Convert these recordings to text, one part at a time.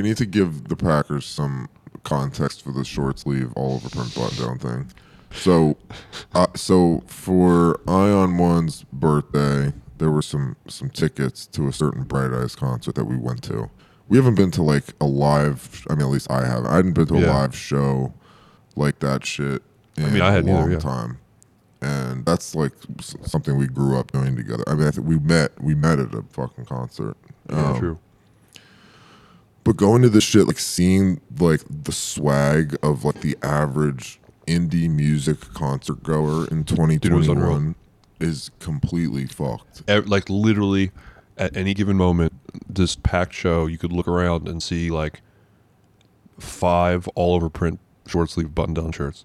We need to give the Packers some context for the short sleeve all over print button down thing. So, uh, so for Ion One's birthday, there were some some tickets to a certain Bright Eyes concert that we went to. We haven't been to like a live. I mean, at least I haven't. I hadn't been to a Yeah. live show like that shit in mean, I hadn't a either, long yeah. time. And that's like something we grew up doing together. I mean, I think we met we met at a fucking concert. Yeah, Um, true. But going to this shit, like seeing like the swag of like the average indie music concert goer in it was unreal. 2021 is completely fucked. Like literally at any given moment this packed show you could look around and see like five all over print short sleeve button down shirts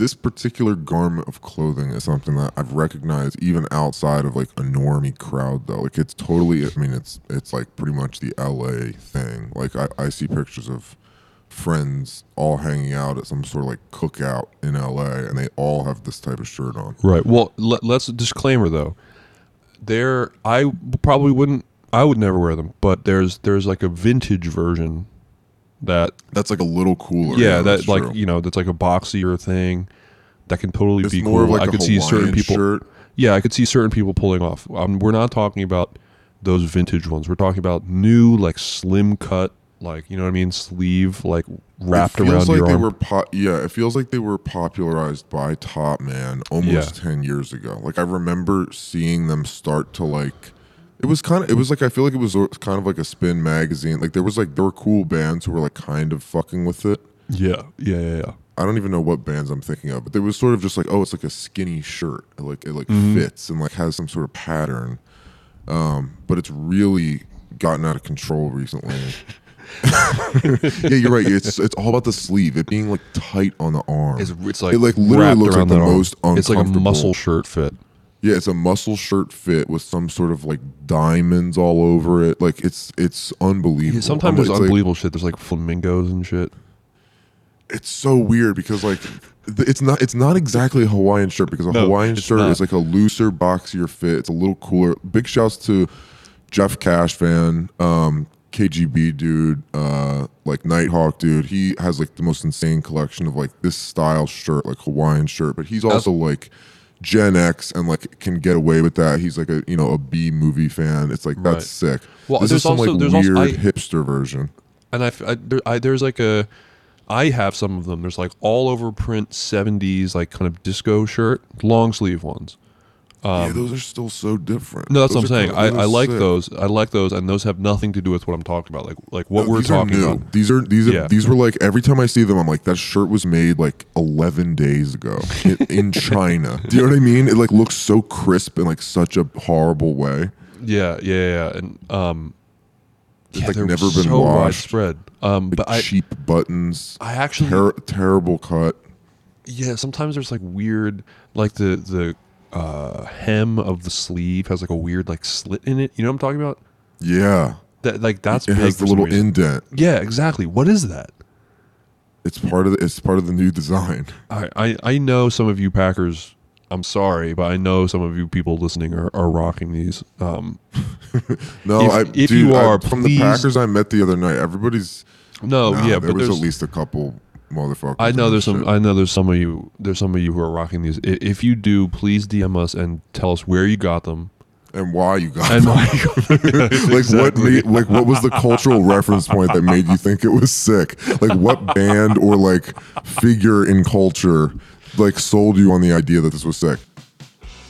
This particular garment of clothing is something that I've recognized even outside of like a normie crowd though. Like it's totally I mean it's it's like pretty much the LA thing. Like I, I see pictures of friends all hanging out at some sort of like cookout in LA and they all have this type of shirt on. right well let, let's disclaimer though there I probably wouldn't i would never wear them but there's there's like a vintage version that That's like a little cooler. yeah, that's that like true. you know that's like a boxier thing that can totally It's be more cool like i a could see certain people shirt. Yeah, I could see certain people pulling off. Um, we're not talking about those vintage ones. We're talking about new, like slim cut, like you know what I mean, sleeve, like wrapped around like your they arm. were po- yeah it feels like they were popularized by Topman almost 10 years ago like i remember seeing them start to like it was kind of it was like i feel like it was kind of like a spin magazine like there was like there were cool bands who were like kind of fucking with it yeah, yeah, yeah, yeah. i don't even know what bands i'm thinking of but there was sort of just like oh it's like a skinny shirt It, like it like Mm-hmm. fits and like has some sort of pattern um but it's really gotten out of control recently yeah, you're right. It's it's all about the sleeve. It being like tight on the arm. It's, it's like it like literally looks like the arm. most uncomfortable. It's like a muscle shirt fit. Yeah, it's a muscle shirt fit with some sort of like diamonds all over it. Like it's it's unbelievable. Yeah, sometimes I'm there's like- it's like- unbelievable shit. There's like flamingos and shit. it's so weird because like it's not it's not exactly a Hawaiian shirt because a No, Hawaiian shirt not. is like a looser, boxier fit. It's a little cooler. Big shouts to Jeff Cash fan, um, KGB dude, uh, like Nighthawk dude. He has like the most insane collection of like this style shirt, like Hawaiian shirt. But he's also like Gen X and like can get away with that. He's like a you know a B movie fan. It's like that's Right. sick. Well, this there's is some also- like there's also- weird I- hipster version. and I, I- there, I- there's like a I have some of them. There's like all over print 70s like kind of disco shirt, long sleeve ones. Yeah, those are still so different. Um, No, that's Those what I'm saying. kinda- I, I like sick. those. I like those, and those have nothing to do with what I'm talking about. Like like what No, we're these are talking new. about. These are these are Yeah. these were like every time I see them, I'm like that shirt was made like 11 days ago in, in China. Do you know what I mean? It like looks so crisp in like such a horrible way. Yeah, yeah, yeah, and um, It's yeah, like never been so washed. widespread. Um, Like but I, cheap buttons, I actually, ter- terrible cut. yeah, sometimes there's like weird, like the the uh, hem of the sleeve has like a weird like slit in it. You know what I'm talking about? Yeah, That like that's it has the little reason. indent. Yeah, exactly. What is that? It's part of the, it's part of the new design. I, I I know some of you Packers. I'm sorry, but I know some of you people listening are, are rocking these. Um, No, If- I if dude, you I- are, from please- the Packers I met the other night. Everybody's no, nah, yeah, there but was there's at least a couple motherfuckers. I know there's some. shit. I know there's some of you. There's some of you who are rocking these. I- If you do, please DM us and tell us where you got them and why you got and them. why. You got them. like Exactly. what made, like what was the cultural reference point that made you think it was sick like what band or like figure in culture like sold you on the idea that this was sick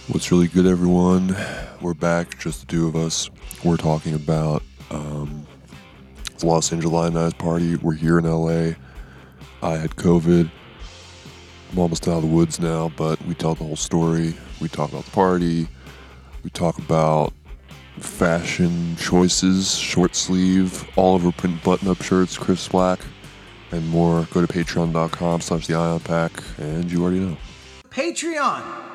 What's really good, everyone? We're back, just the two of us. We're talking about um, the Los Angelionized party. We're here in LA. I had COVID. I'm almost out of the woods now, but we tell the whole story. We talk about the party. We talk about fashion choices, short sleeve, all over print button up shirts, crisp black, and more. Go to patreon.com slash the ion pack, and you already know. Patreon.